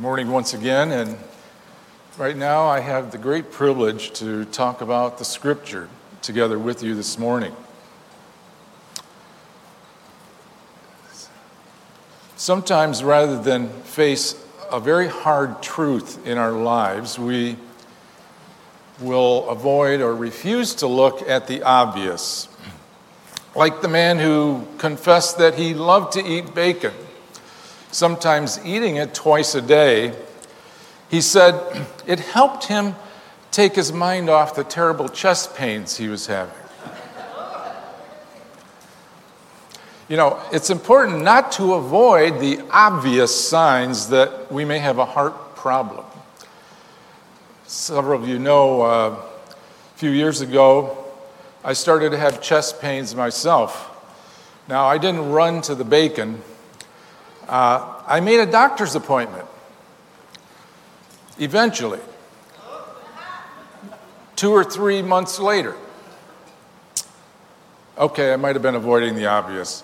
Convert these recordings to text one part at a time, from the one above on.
morning once again, and right now I have the great privilege to talk about the scripture together with you this morning. Sometimes, rather than face a very hard truth in our lives, we will avoid or refuse to look at the obvious. Like the man who confessed that he loved to eat bacon sometimes eating it twice a day, he said it helped him take his mind off the terrible chest pains he was having. You know, it's important not to avoid the obvious signs that we may have a heart problem. Several of you know uh, a few years ago, I started to have chest pains myself. Now, I didn't run to the bacon, uh, I made a doctor's appointment. Eventually, two or three months later. Okay, I might have been avoiding the obvious.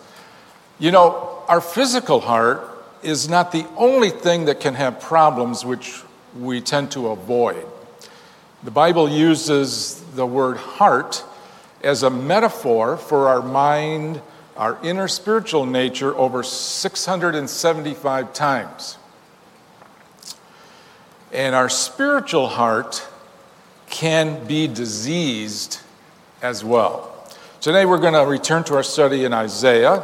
You know, our physical heart is not the only thing that can have problems which we tend to avoid. The Bible uses the word heart as a metaphor for our mind our inner spiritual nature over 675 times. And our spiritual heart can be diseased as well. Today we're going to return to our study in Isaiah.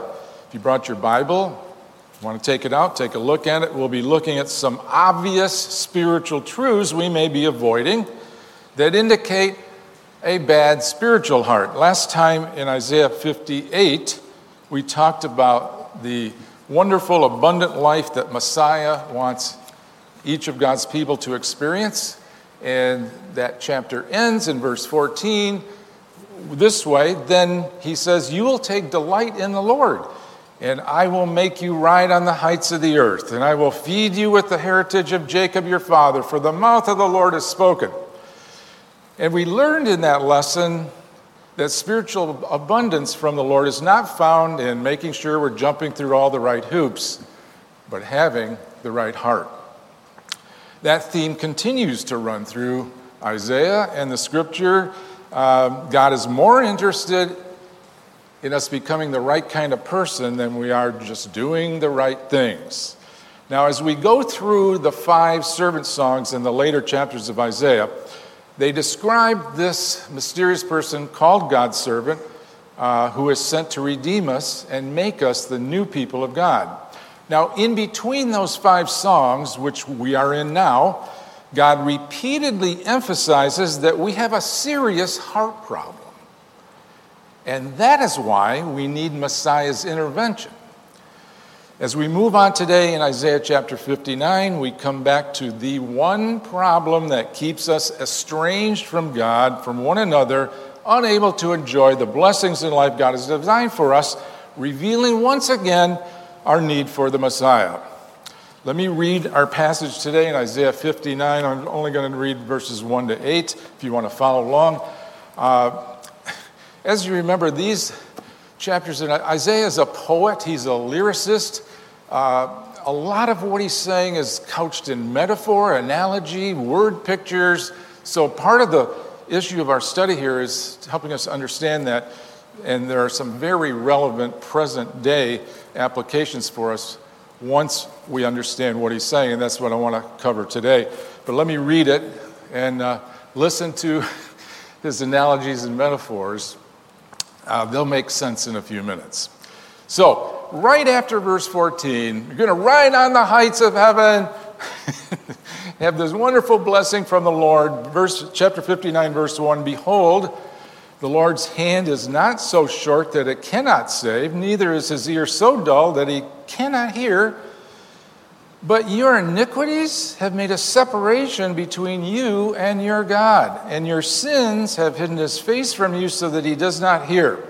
If you brought your Bible, want to take it out, take a look at it. We'll be looking at some obvious spiritual truths we may be avoiding that indicate a bad spiritual heart. Last time in Isaiah 58, we talked about the wonderful, abundant life that Messiah wants each of God's people to experience. And that chapter ends in verse 14 this way Then he says, You will take delight in the Lord, and I will make you ride on the heights of the earth, and I will feed you with the heritage of Jacob your father, for the mouth of the Lord has spoken. And we learned in that lesson that spiritual abundance from the Lord is not found in making sure we're jumping through all the right hoops, but having the right heart. That theme continues to run through Isaiah and the scripture. Uh, God is more interested in us becoming the right kind of person than we are just doing the right things. Now, as we go through the five servant songs in the later chapters of Isaiah, they describe this mysterious person called God's servant uh, who is sent to redeem us and make us the new people of God. Now, in between those five songs, which we are in now, God repeatedly emphasizes that we have a serious heart problem. And that is why we need Messiah's intervention. As we move on today in Isaiah chapter 59, we come back to the one problem that keeps us estranged from God, from one another, unable to enjoy the blessings in life God has designed for us, revealing once again our need for the Messiah. Let me read our passage today in Isaiah 59. I'm only going to read verses 1 to 8 if you want to follow along. Uh, as you remember, these chapters in Isaiah is a poet, he's a lyricist. Uh, a lot of what he's saying is couched in metaphor, analogy, word pictures. So, part of the issue of our study here is helping us understand that, and there are some very relevant present day applications for us once we understand what he's saying, and that's what I want to cover today. But let me read it and uh, listen to his analogies and metaphors. Uh, they'll make sense in a few minutes. So, right after verse 14. You're going to ride on the heights of heaven. have this wonderful blessing from the Lord. Verse chapter 59 verse 1 Behold, the Lord's hand is not so short that it cannot save, neither is his ear so dull that he cannot hear. But your iniquities have made a separation between you and your God, and your sins have hidden his face from you so that he does not hear.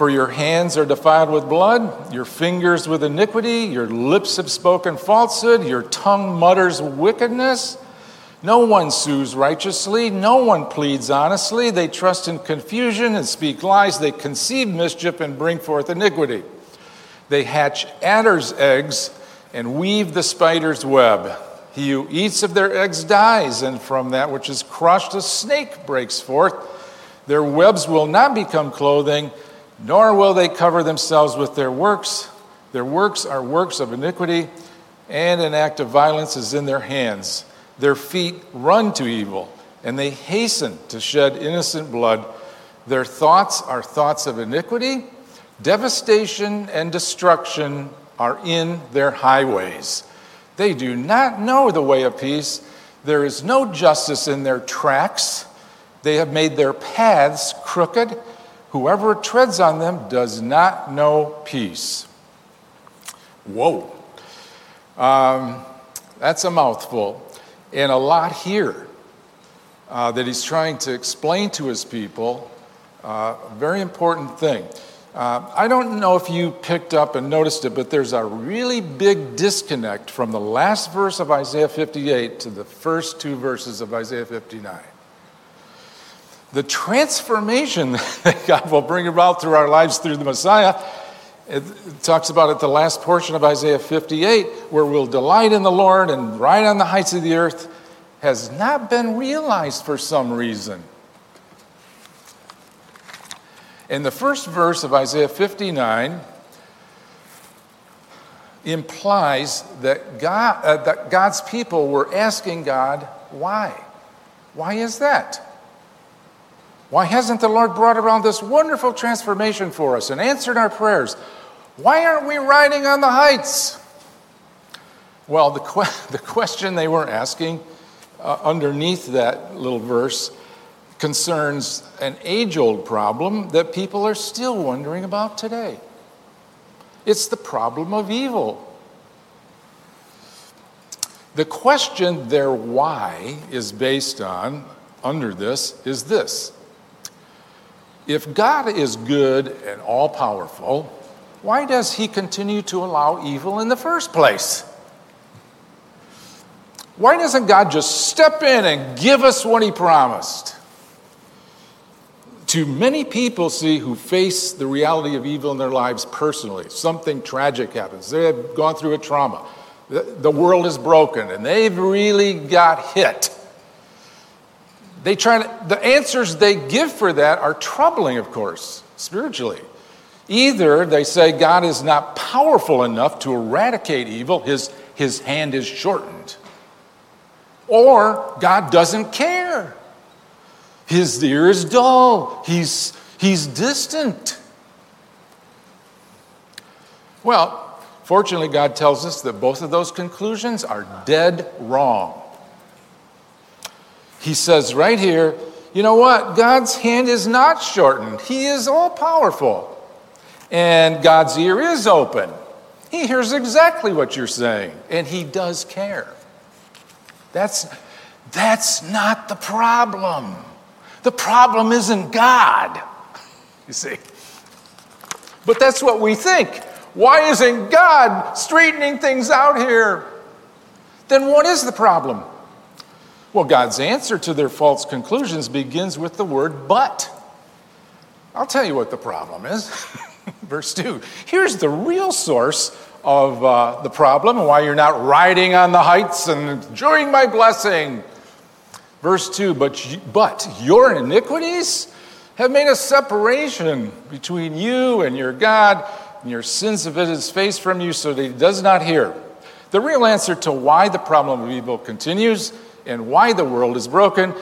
For your hands are defiled with blood, your fingers with iniquity, your lips have spoken falsehood, your tongue mutters wickedness. No one sues righteously, no one pleads honestly. They trust in confusion and speak lies. They conceive mischief and bring forth iniquity. They hatch adder's eggs and weave the spider's web. He who eats of their eggs dies, and from that which is crushed, a snake breaks forth. Their webs will not become clothing, nor will they cover themselves with their works. Their works are works of iniquity, and an act of violence is in their hands. Their feet run to evil, and they hasten to shed innocent blood. Their thoughts are thoughts of iniquity. Devastation and destruction are in their highways. They do not know the way of peace. There is no justice in their tracks. They have made their paths crooked. Whoever treads on them does not know peace. Whoa. Um, that's a mouthful. And a lot here uh, that he's trying to explain to his people. Uh, a very important thing. Uh, I don't know if you picked up and noticed it, but there's a really big disconnect from the last verse of Isaiah 58 to the first two verses of Isaiah 59. The transformation that God will bring about through our lives through the Messiah, it talks about it the last portion of Isaiah 58, where we'll delight in the Lord and ride on the heights of the earth, has not been realized for some reason. In the first verse of Isaiah 59 implies that, God, uh, that God's people were asking God, why? Why is that? Why hasn't the Lord brought around this wonderful transformation for us and answered our prayers? Why aren't we riding on the heights? Well, the, que- the question they were asking uh, underneath that little verse concerns an age old problem that people are still wondering about today. It's the problem of evil. The question their why is based on, under this, is this If God is good and all powerful, why does he continue to allow evil in the first place? Why doesn't God just step in and give us what he promised? to many people, see, who face the reality of evil in their lives personally, something tragic happens. They have gone through a trauma. The, the world is broken and they've really got hit. They try to, the answers they give for that are troubling, of course, spiritually. Either they say God is not powerful enough to eradicate evil, his, his hand is shortened, or God doesn't care. His ear is dull. He's, he's distant. Well, fortunately, God tells us that both of those conclusions are dead wrong. He says right here, you know what? God's hand is not shortened, He is all powerful. And God's ear is open. He hears exactly what you're saying, and He does care. That's, that's not the problem. The problem isn't God, you see. But that's what we think. Why isn't God straightening things out here? Then what is the problem? Well, God's answer to their false conclusions begins with the word but. I'll tell you what the problem is. Verse 2. Here's the real source of uh, the problem and why you're not riding on the heights and enjoying my blessing. Verse 2 But, but your iniquities have made a separation between you and your God, and your sins have hid his face from you so that he does not hear. The real answer to why the problem of evil continues and why the world is broken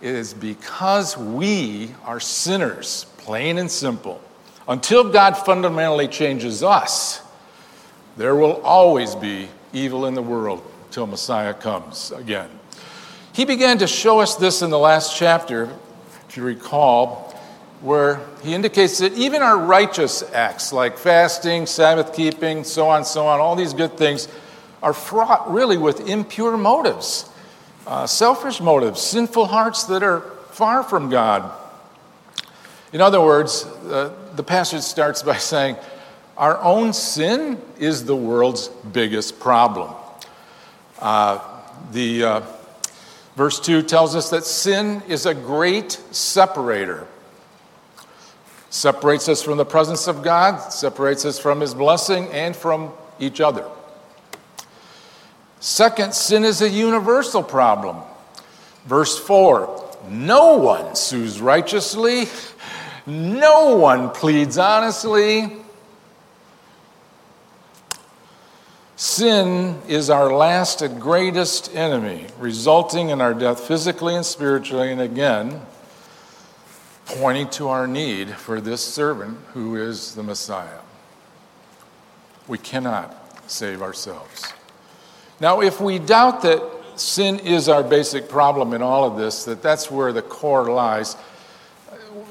is because we are sinners, plain and simple. Until God fundamentally changes us, there will always be evil in the world until Messiah comes again. He began to show us this in the last chapter, if you recall, where he indicates that even our righteous acts, like fasting, Sabbath keeping, so on, so on, all these good things, are fraught really with impure motives, uh, selfish motives, sinful hearts that are far from God. In other words, uh, the passage starts by saying, Our own sin is the world's biggest problem. Uh, the uh, Verse 2 tells us that sin is a great separator. Separates us from the presence of God, separates us from His blessing and from each other. Second, sin is a universal problem. Verse 4 No one sues righteously, no one pleads honestly. Sin is our last and greatest enemy, resulting in our death physically and spiritually, and again, pointing to our need for this servant who is the Messiah. We cannot save ourselves. Now, if we doubt that sin is our basic problem in all of this, that that's where the core lies,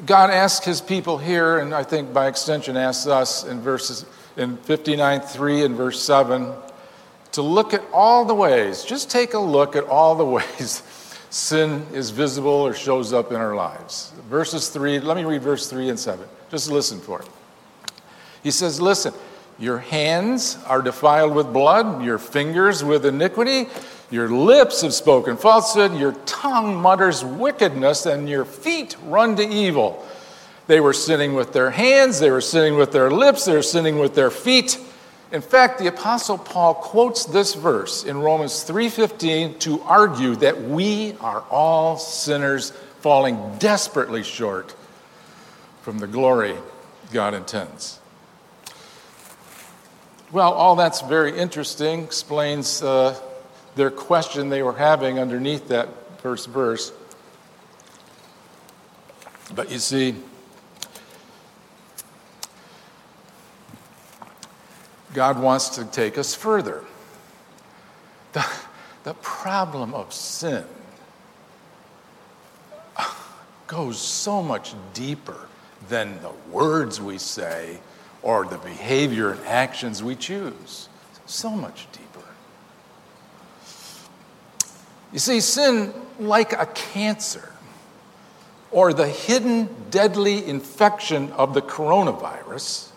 God asked his people here, and I think by extension asks us in verses in 59 3 and verse 7 to look at all the ways, just take a look at all the ways sin is visible or shows up in our lives. Verses 3, let me read verse 3 and 7. Just listen for it. He says, Listen, your hands are defiled with blood, your fingers with iniquity, your lips have spoken falsehood, your tongue mutters wickedness, and your feet run to evil. They were sinning with their hands, they were sinning with their lips, they were sinning with their feet. In fact, the apostle Paul quotes this verse in Romans 3:15 to argue that we are all sinners falling desperately short from the glory God intends. Well, all that's very interesting, explains uh, their question they were having underneath that first verse. But you see, God wants to take us further. The, the problem of sin goes so much deeper than the words we say or the behavior and actions we choose. So much deeper. You see, sin, like a cancer or the hidden deadly infection of the coronavirus,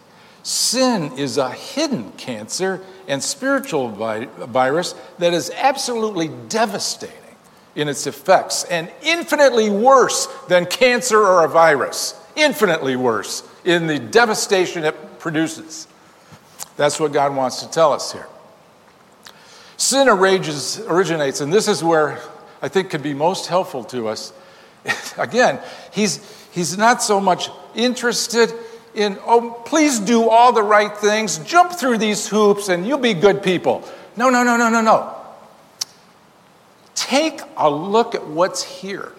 Sin is a hidden cancer and spiritual vi- virus that is absolutely devastating in its effects and infinitely worse than cancer or a virus. Infinitely worse in the devastation it produces. That's what God wants to tell us here. Sin originates, and this is where I think could be most helpful to us. Again, he's, he's not so much interested in, oh, please do all the right things, jump through these hoops, and you'll be good people. No, no, no, no, no, no. Take a look at what's here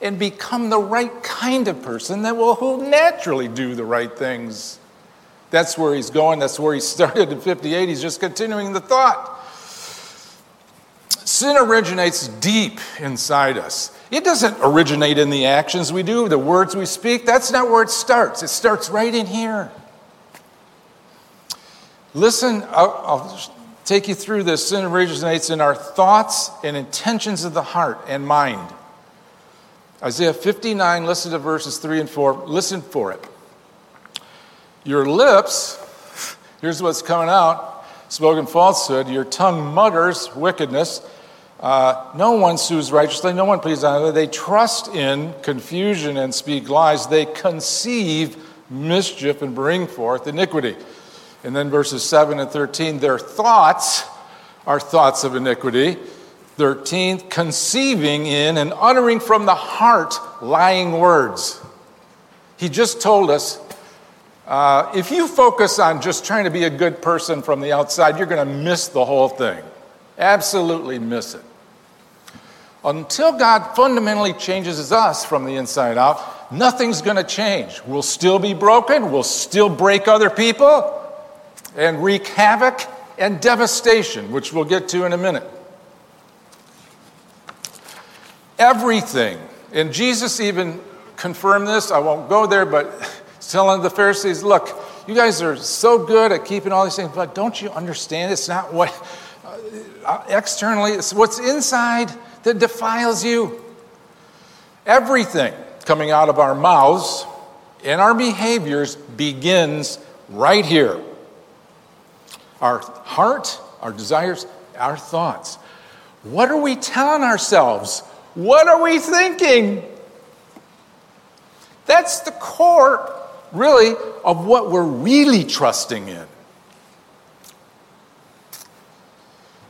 and become the right kind of person that will who naturally do the right things. That's where he's going. That's where he started in 58. He's just continuing the thought. Sin originates deep inside us. It doesn't originate in the actions we do, the words we speak. That's not where it starts. It starts right in here. Listen, I'll, I'll take you through this. Sin originates in our thoughts and intentions of the heart and mind. Isaiah 59, listen to verses 3 and 4. Listen for it. Your lips, here's what's coming out spoken falsehood. Your tongue mutters wickedness. Uh, no one sues righteously, no one pleads honestly. They trust in confusion and speak lies. They conceive mischief and bring forth iniquity. And then verses 7 and 13, their thoughts are thoughts of iniquity. 13, conceiving in and uttering from the heart lying words. He just told us uh, if you focus on just trying to be a good person from the outside, you're going to miss the whole thing. Absolutely miss it. Until God fundamentally changes us from the inside out, nothing's going to change. We'll still be broken, we'll still break other people, and wreak havoc and devastation, which we'll get to in a minute. Everything, and Jesus even confirmed this, I won't go there, but telling the Pharisees, look, you guys are so good at keeping all these things, but don't you understand? It's not what uh, externally, it's what's inside that defiles you. Everything coming out of our mouths and our behaviors begins right here. Our heart, our desires, our thoughts. What are we telling ourselves? What are we thinking? That's the core, really, of what we're really trusting in.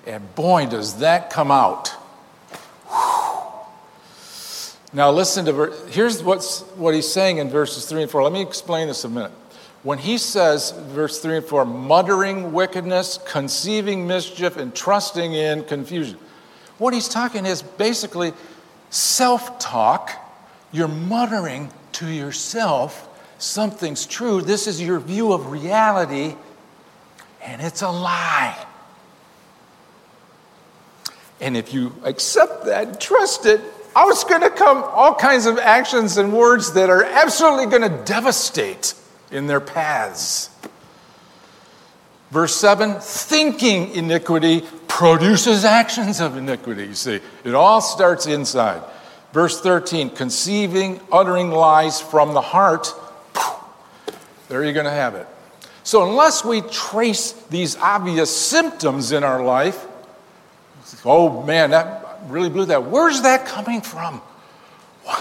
And boy, does that come out. Now, listen to, here's what's, what he's saying in verses 3 and 4. Let me explain this a minute. When he says, verse 3 and 4, muttering wickedness, conceiving mischief, and trusting in confusion, what he's talking is basically self talk. You're muttering to yourself, something's true. This is your view of reality, and it's a lie. And if you accept that, trust it, out it's going to come all kinds of actions and words that are absolutely going to devastate in their paths. Verse 7 thinking iniquity produces actions of iniquity. You see, it all starts inside. Verse 13 conceiving, uttering lies from the heart. There you're going to have it. So, unless we trace these obvious symptoms in our life, oh man, that really blew that. Where's that coming from?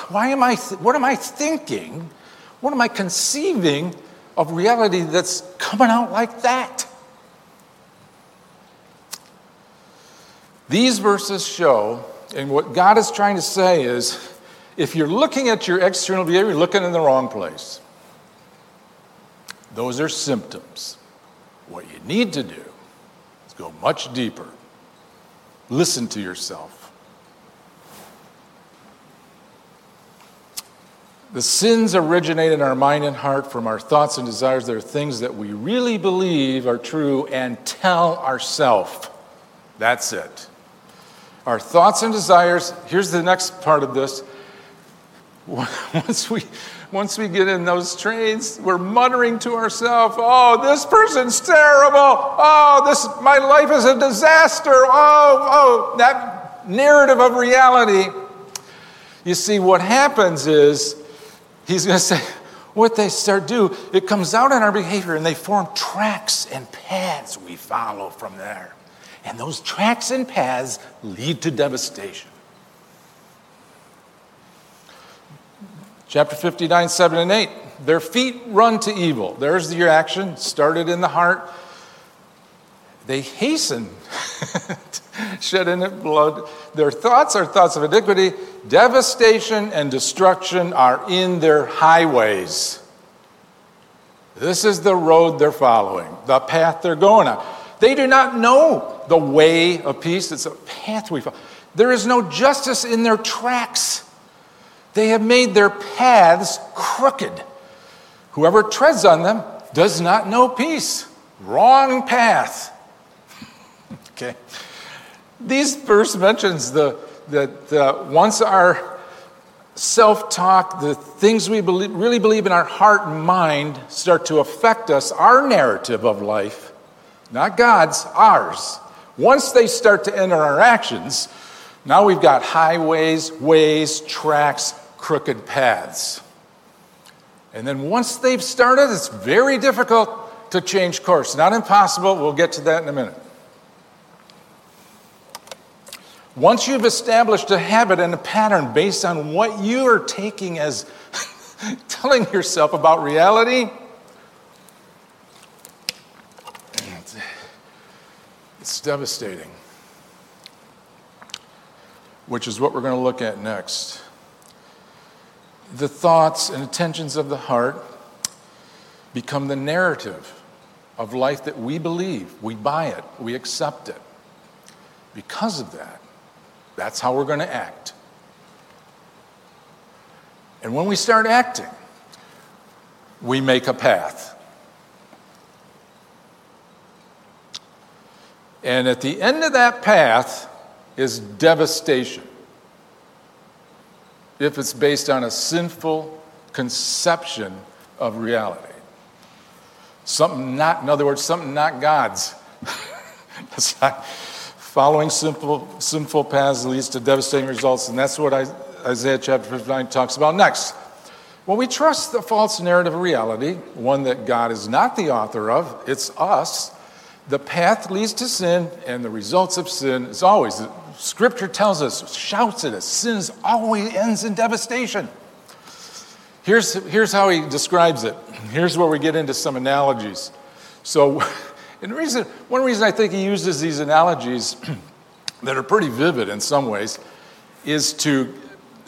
Why am I, th- what am I thinking? What am I conceiving of reality that's coming out like that? These verses show, and what God is trying to say is if you're looking at your external behavior, you're looking in the wrong place. Those are symptoms. What you need to do is go much deeper. Listen to yourself. The sins originate in our mind and heart from our thoughts and desires. They're things that we really believe are true and tell ourselves. That's it. Our thoughts and desires, here's the next part of this. Once we, once we get in those trains, we're muttering to ourselves, oh, this person's terrible. Oh, this, my life is a disaster. Oh, oh, that narrative of reality. You see, what happens is he's going to say, what they start do, it comes out in our behavior and they form tracks and paths we follow from there. And those tracks and paths lead to devastation. Chapter 59, 7 and 8. Their feet run to evil. There's your action, started in the heart. They hasten, shed innocent blood. Their thoughts are thoughts of iniquity. Devastation and destruction are in their highways. This is the road they're following, the path they're going on. They do not know the way of peace. It's a path we follow. There is no justice in their tracks. They have made their paths crooked. Whoever treads on them does not know peace. Wrong path. okay. These verse mentions the, that uh, once our self talk, the things we believe, really believe in our heart and mind start to affect us, our narrative of life, not God's, ours. Once they start to enter our actions, now we've got highways, ways, tracks, crooked paths. And then once they've started, it's very difficult to change course. Not impossible, we'll get to that in a minute. Once you've established a habit and a pattern based on what you are taking as telling yourself about reality, it's devastating which is what we're going to look at next. The thoughts and intentions of the heart become the narrative of life that we believe. We buy it, we accept it. Because of that, that's how we're going to act. And when we start acting, we make a path. And at the end of that path, is devastation if it's based on a sinful conception of reality. Something not, in other words, something not God's. that's not, following sinful paths leads to devastating results, and that's what Isaiah chapter 59 talks about next. When we trust the false narrative of reality, one that God is not the author of, it's us, the path leads to sin, and the results of sin is always Scripture tells us, shouts at us, sin always ends in devastation. Here's, here's how he describes it. Here's where we get into some analogies. So, and reason, one reason I think he uses these analogies that are pretty vivid in some ways is to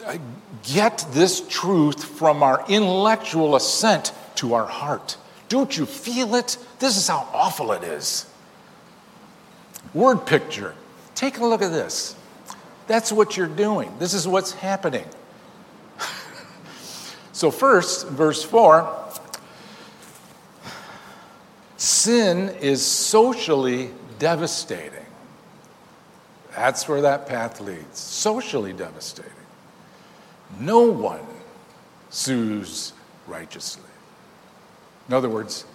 uh, get this truth from our intellectual assent to our heart. Don't you feel it? This is how awful it is. Word picture. Take a look at this. That's what you're doing. This is what's happening. so, first, verse 4 sin is socially devastating. That's where that path leads. Socially devastating. No one sues righteously. In other words,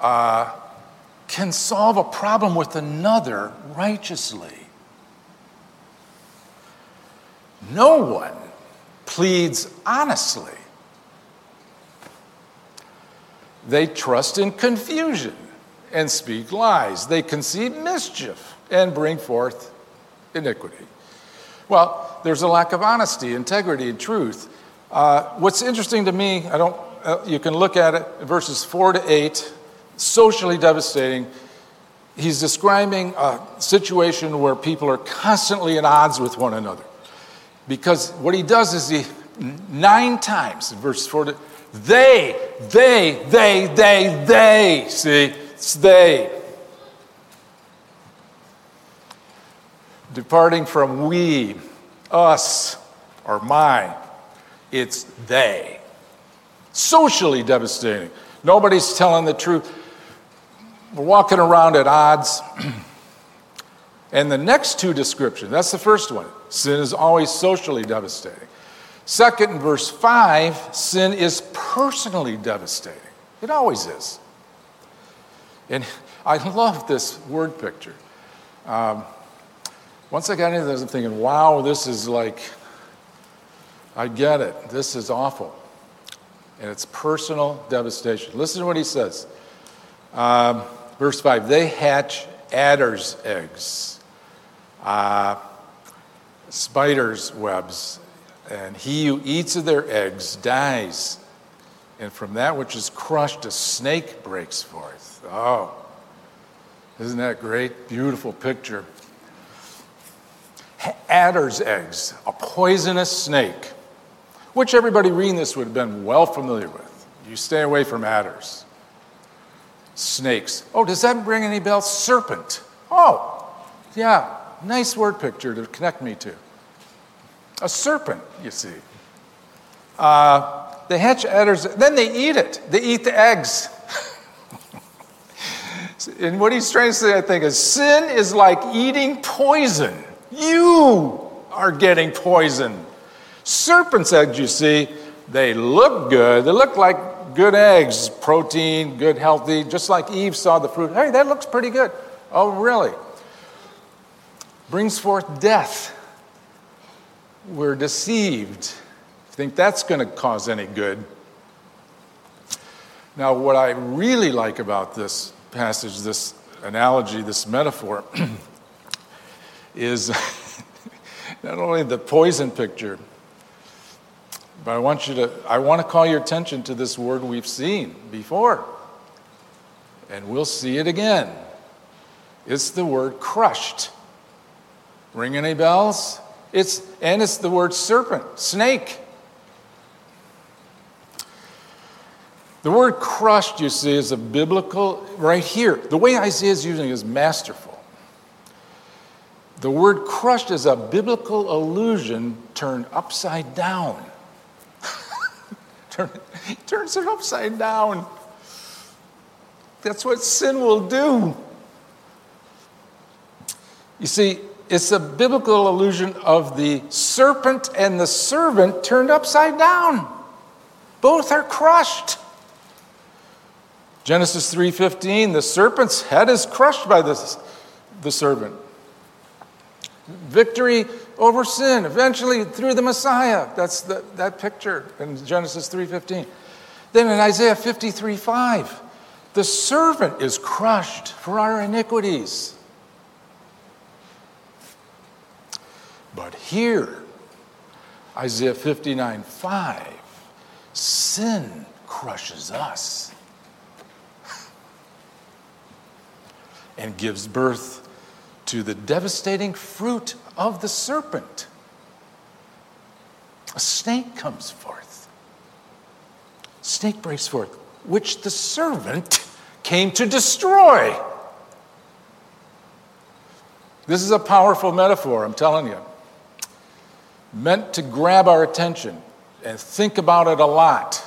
uh, can solve a problem with another righteously. No one pleads honestly. They trust in confusion and speak lies. They conceive mischief and bring forth iniquity. Well, there's a lack of honesty, integrity, and truth. Uh, what's interesting to me, I don't, uh, you can look at it, verses 4 to 8, socially devastating. He's describing a situation where people are constantly at odds with one another. Because what he does is he, nine times in verse 4 to, they, they, they, they, they, see, it's they. Departing from we, us, or mine, it's they. Socially devastating. Nobody's telling the truth. We're walking around at odds. and the next two descriptions, that's the first one. Sin is always socially devastating. Second, in verse 5, sin is personally devastating. It always is. And I love this word picture. Um, once I got into this, I'm thinking, wow, this is like, I get it. This is awful. And it's personal devastation. Listen to what he says. Um, verse 5 They hatch adder's eggs, uh, spiders' webs, and he who eats of their eggs dies. And from that which is crushed, a snake breaks forth. Oh, isn't that great? Beautiful picture adder's eggs, a poisonous snake, which everybody reading this would have been well familiar with. You stay away from adders. Snakes. Oh, does that bring any bells? Serpent. Oh, yeah, nice word picture to connect me to. A serpent, you see. Uh, they hatch adders, then they eat it. They eat the eggs. and what he's trying to say, I think, is sin is like eating poison. You are getting poisoned. Serpent's eggs, you see, they look good. They look like good eggs, protein, good, healthy, just like Eve saw the fruit. Hey, that looks pretty good. Oh, really? Brings forth death. We're deceived. Think that's going to cause any good. Now, what I really like about this passage, this analogy, this metaphor, is not only the poison picture, but I want you to, I want to call your attention to this word we've seen before. And we'll see it again. It's the word crushed. Ring any bells? It's, and it's the word serpent, snake. The word crushed, you see, is a biblical, right here. The way Isaiah is using it is masterful. The word crushed is a biblical allusion turned upside down. Turn, turns it upside down. That's what sin will do. You see, it's a biblical allusion of the serpent and the servant turned upside down. Both are crushed. Genesis 3:15, the serpent's head is crushed by the, the serpent. Victory over sin, eventually through the Messiah. That's the, that picture in Genesis 3.15. Then in Isaiah 53.5, the servant is crushed for our iniquities. But here, Isaiah 59.5, sin crushes us and gives birth to the devastating fruit of the serpent. A snake comes forth. Snake breaks forth, which the servant came to destroy. This is a powerful metaphor, I'm telling you. Meant to grab our attention and think about it a lot.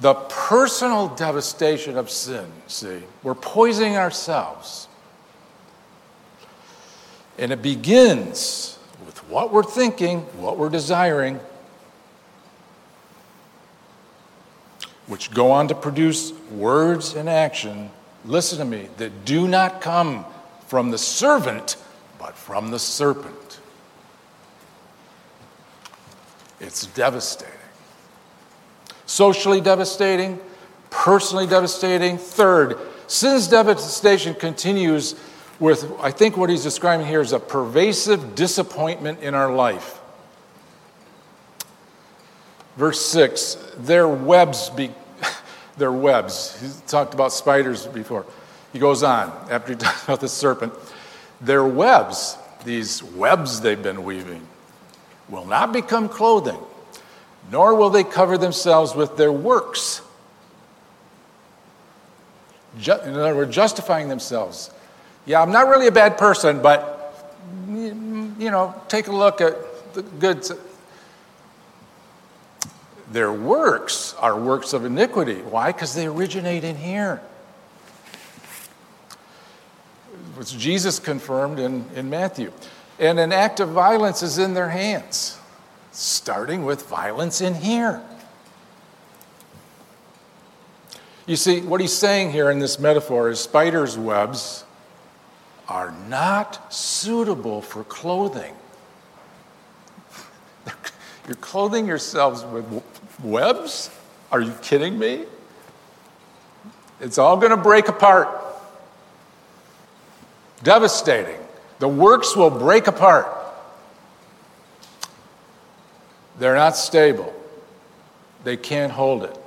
The personal devastation of sin, see, we're poisoning ourselves. And it begins with what we're thinking, what we're desiring, which go on to produce words and action, listen to me, that do not come from the servant, but from the serpent. It's devastating. Socially devastating, personally devastating. Third, sin's devastation continues with, I think what he's describing here is a pervasive disappointment in our life. Verse 6 their webs be, their webs. He talked about spiders before. He goes on after he talks about the serpent. Their webs, these webs they've been weaving, will not become clothing, nor will they cover themselves with their works. in other words, justifying themselves. Yeah, I'm not really a bad person, but, you know, take a look at the good their works are works of iniquity. Why? Because they originate in here. Which Jesus confirmed in, in Matthew. And an act of violence is in their hands, starting with violence in here. You see, what he's saying here in this metaphor is spiders' webs are not suitable for clothing. You're clothing yourselves with Webs? Are you kidding me? It's all going to break apart. Devastating. The works will break apart. They're not stable, they can't hold it.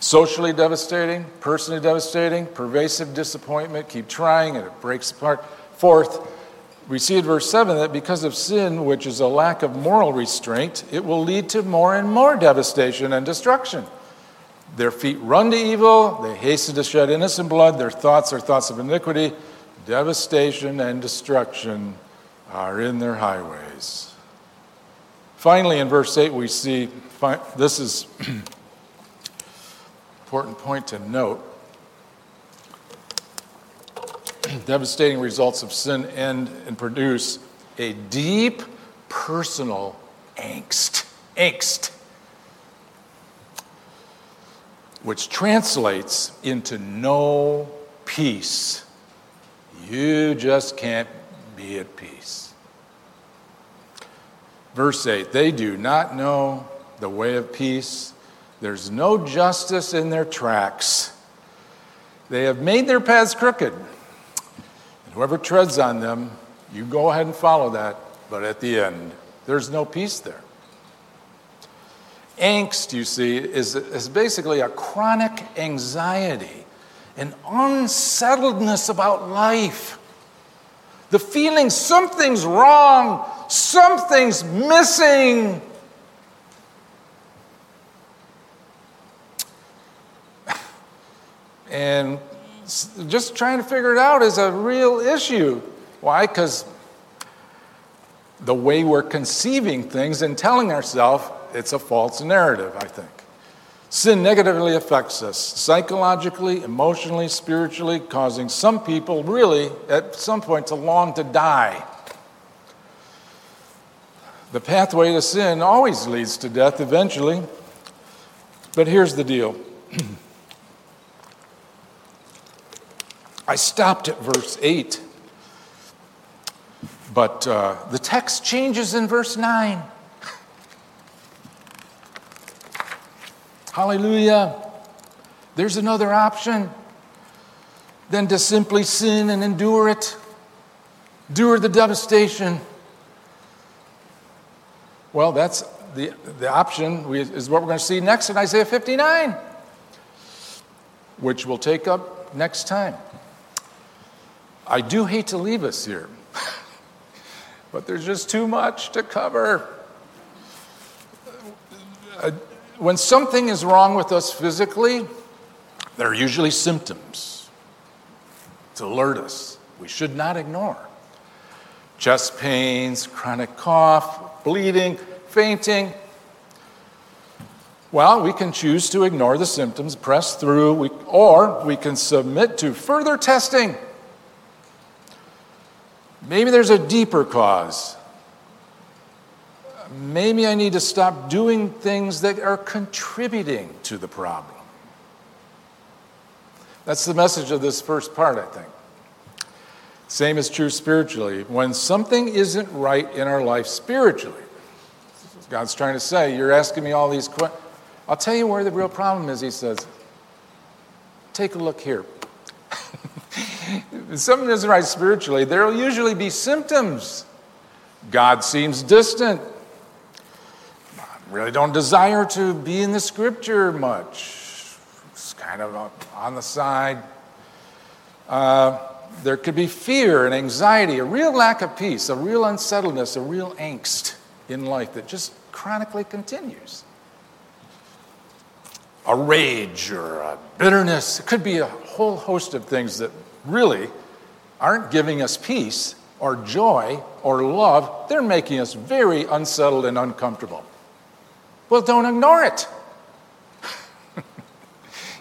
Socially devastating, personally devastating, pervasive disappointment, keep trying and it breaks apart. Fourth, we see in verse 7 that because of sin, which is a lack of moral restraint, it will lead to more and more devastation and destruction. Their feet run to evil, they hasten to shed innocent blood, their thoughts are thoughts of iniquity. Devastation and destruction are in their highways. Finally, in verse 8, we see this is important point to note devastating results of sin end and produce a deep personal angst. Angst. Which translates into no peace. You just can't be at peace. Verse 8 They do not know the way of peace. There's no justice in their tracks. They have made their paths crooked. And whoever treads on them, you go ahead and follow that, but at the end, there's no peace there. Angst, you see, is, is basically a chronic anxiety, an unsettledness about life. The feeling something's wrong, something's missing. And just trying to figure it out is a real issue. Why? Because the way we're conceiving things and telling ourselves it's a false narrative, I think. Sin negatively affects us psychologically, emotionally, spiritually, causing some people really, at some point, to long to die. The pathway to sin always leads to death eventually. But here's the deal I stopped at verse 8, but uh, the text changes in verse 9. Hallelujah. There's another option than to simply sin and endure it, endure the devastation. Well, that's, the, the option we, is what we're going to see next in Isaiah 59, which we'll take up next time. I do hate to leave us here, but there's just too much to cover. Uh, when something is wrong with us physically, there are usually symptoms to alert us. We should not ignore chest pains, chronic cough, bleeding, fainting. Well, we can choose to ignore the symptoms, press through, or we can submit to further testing. Maybe there's a deeper cause. Maybe I need to stop doing things that are contributing to the problem. That's the message of this first part, I think. Same is true spiritually. When something isn't right in our life spiritually, God's trying to say, You're asking me all these questions. I'll tell you where the real problem is, He says. Take a look here. if something isn't right spiritually, there will usually be symptoms. God seems distant. Really don't desire to be in the scripture much. It's kind of on the side. Uh, there could be fear and anxiety, a real lack of peace, a real unsettledness, a real angst in life that just chronically continues. A rage or a bitterness. It could be a whole host of things that really aren't giving us peace or joy or love. They're making us very unsettled and uncomfortable. Well, don't ignore it.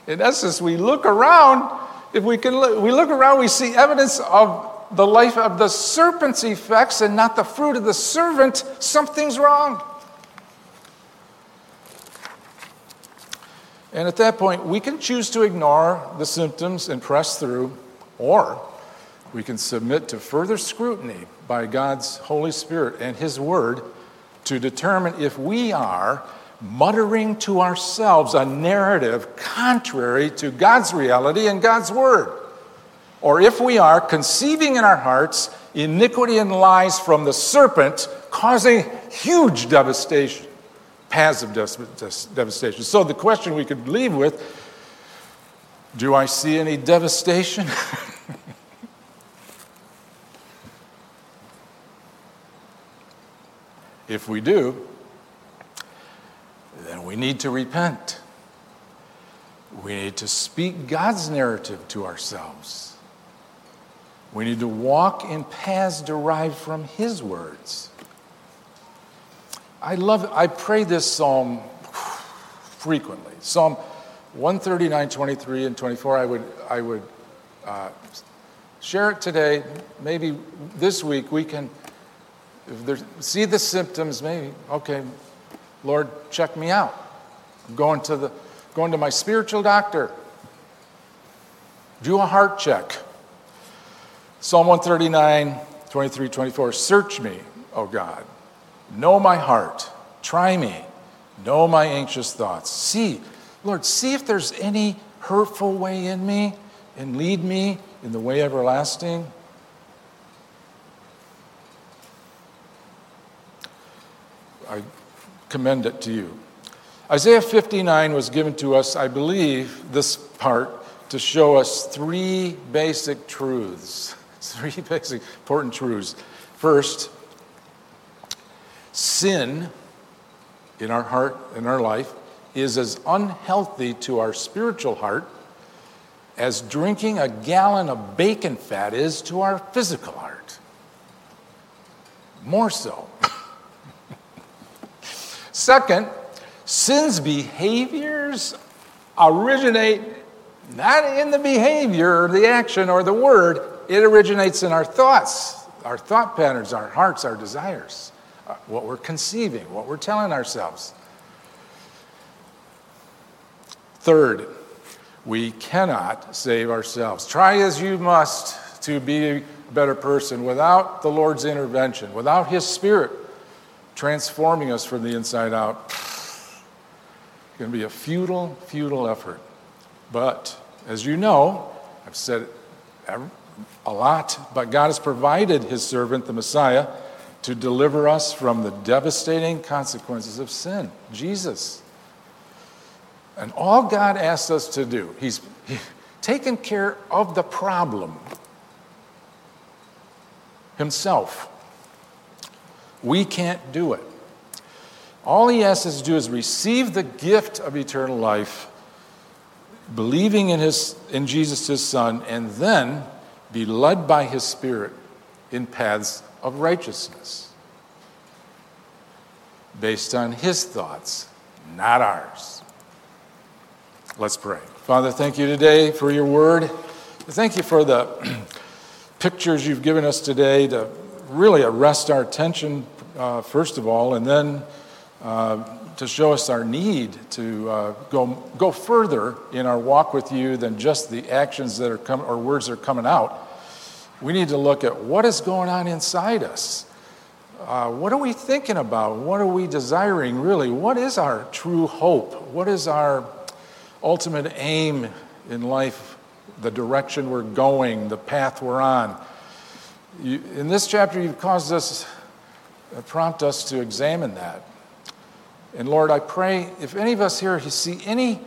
in essence, we look around if we can look, we look around, we see evidence of the life of the serpent's effects and not the fruit of the servant, something's wrong. And at that point, we can choose to ignore the symptoms and press through, or we can submit to further scrutiny by God's Holy Spirit and His Word to determine if we are muttering to ourselves a narrative contrary to God's reality and God's word. Or if we are conceiving in our hearts iniquity and lies from the serpent, causing huge devastation, paths of devastation. So the question we could leave with do I see any devastation? if we do, we need to repent. We need to speak God's narrative to ourselves. We need to walk in paths derived from His words. I love, I pray this psalm frequently. Psalm 139, 23, and 24. I would, I would uh, share it today. Maybe this week we can if there's, see the symptoms, maybe, okay, Lord, check me out. I'm going to, the, going to my spiritual doctor. Do a heart check. Psalm 139, 23, 24. Search me, O God. Know my heart. Try me. Know my anxious thoughts. See, Lord, see if there's any hurtful way in me and lead me in the way everlasting. I commend it to you. Isaiah 59 was given to us, I believe, this part to show us three basic truths. Three basic important truths. First, sin in our heart, in our life, is as unhealthy to our spiritual heart as drinking a gallon of bacon fat is to our physical heart. More so. Second, sin's behaviors originate not in the behavior or the action or the word, it originates in our thoughts, our thought patterns, our hearts, our desires, uh, what we're conceiving, what we're telling ourselves. Third, we cannot save ourselves. Try as you must to be a better person without the Lord's intervention, without His Spirit transforming us from the inside out. It's going to be a futile, futile effort. But as you know, I've said it a lot, but God has provided his servant, the Messiah, to deliver us from the devastating consequences of sin. Jesus. And all God asks us to do, He's he, taken care of the problem Himself. We can't do it. All He asks us to do is receive the gift of eternal life, believing in, his, in Jesus, His Son, and then be led by His Spirit in paths of righteousness based on His thoughts, not ours. Let's pray. Father, thank you today for your word. Thank you for the pictures you've given us today to really arrest our attention, uh, first of all, and then uh, to show us our need to uh, go, go further in our walk with you than just the actions that are coming or words that are coming out. We need to look at what is going on inside us. Uh, what are we thinking about? What are we desiring, really? What is our true hope? What is our ultimate aim in life, the direction we're going, the path we're on? You, in this chapter, you've caused us, prompt us to examine that. And Lord, I pray if any of us here see any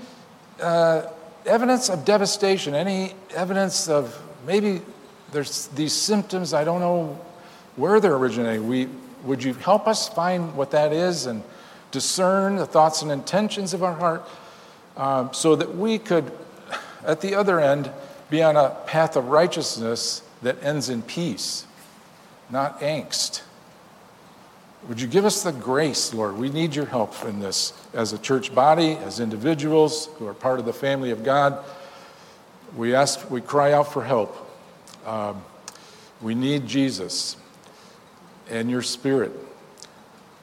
uh, evidence of devastation, any evidence of maybe there's these symptoms, I don't know where they're originating. We, would you help us find what that is and discern the thoughts and intentions of our heart um, so that we could, at the other end, be on a path of righteousness that ends in peace, not angst? Would you give us the grace, Lord? We need your help in this as a church body, as individuals who are part of the family of God. We ask, we cry out for help. Um, we need Jesus and your Spirit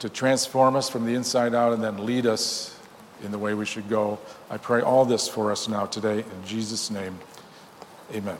to transform us from the inside out and then lead us in the way we should go. I pray all this for us now today in Jesus' name. Amen.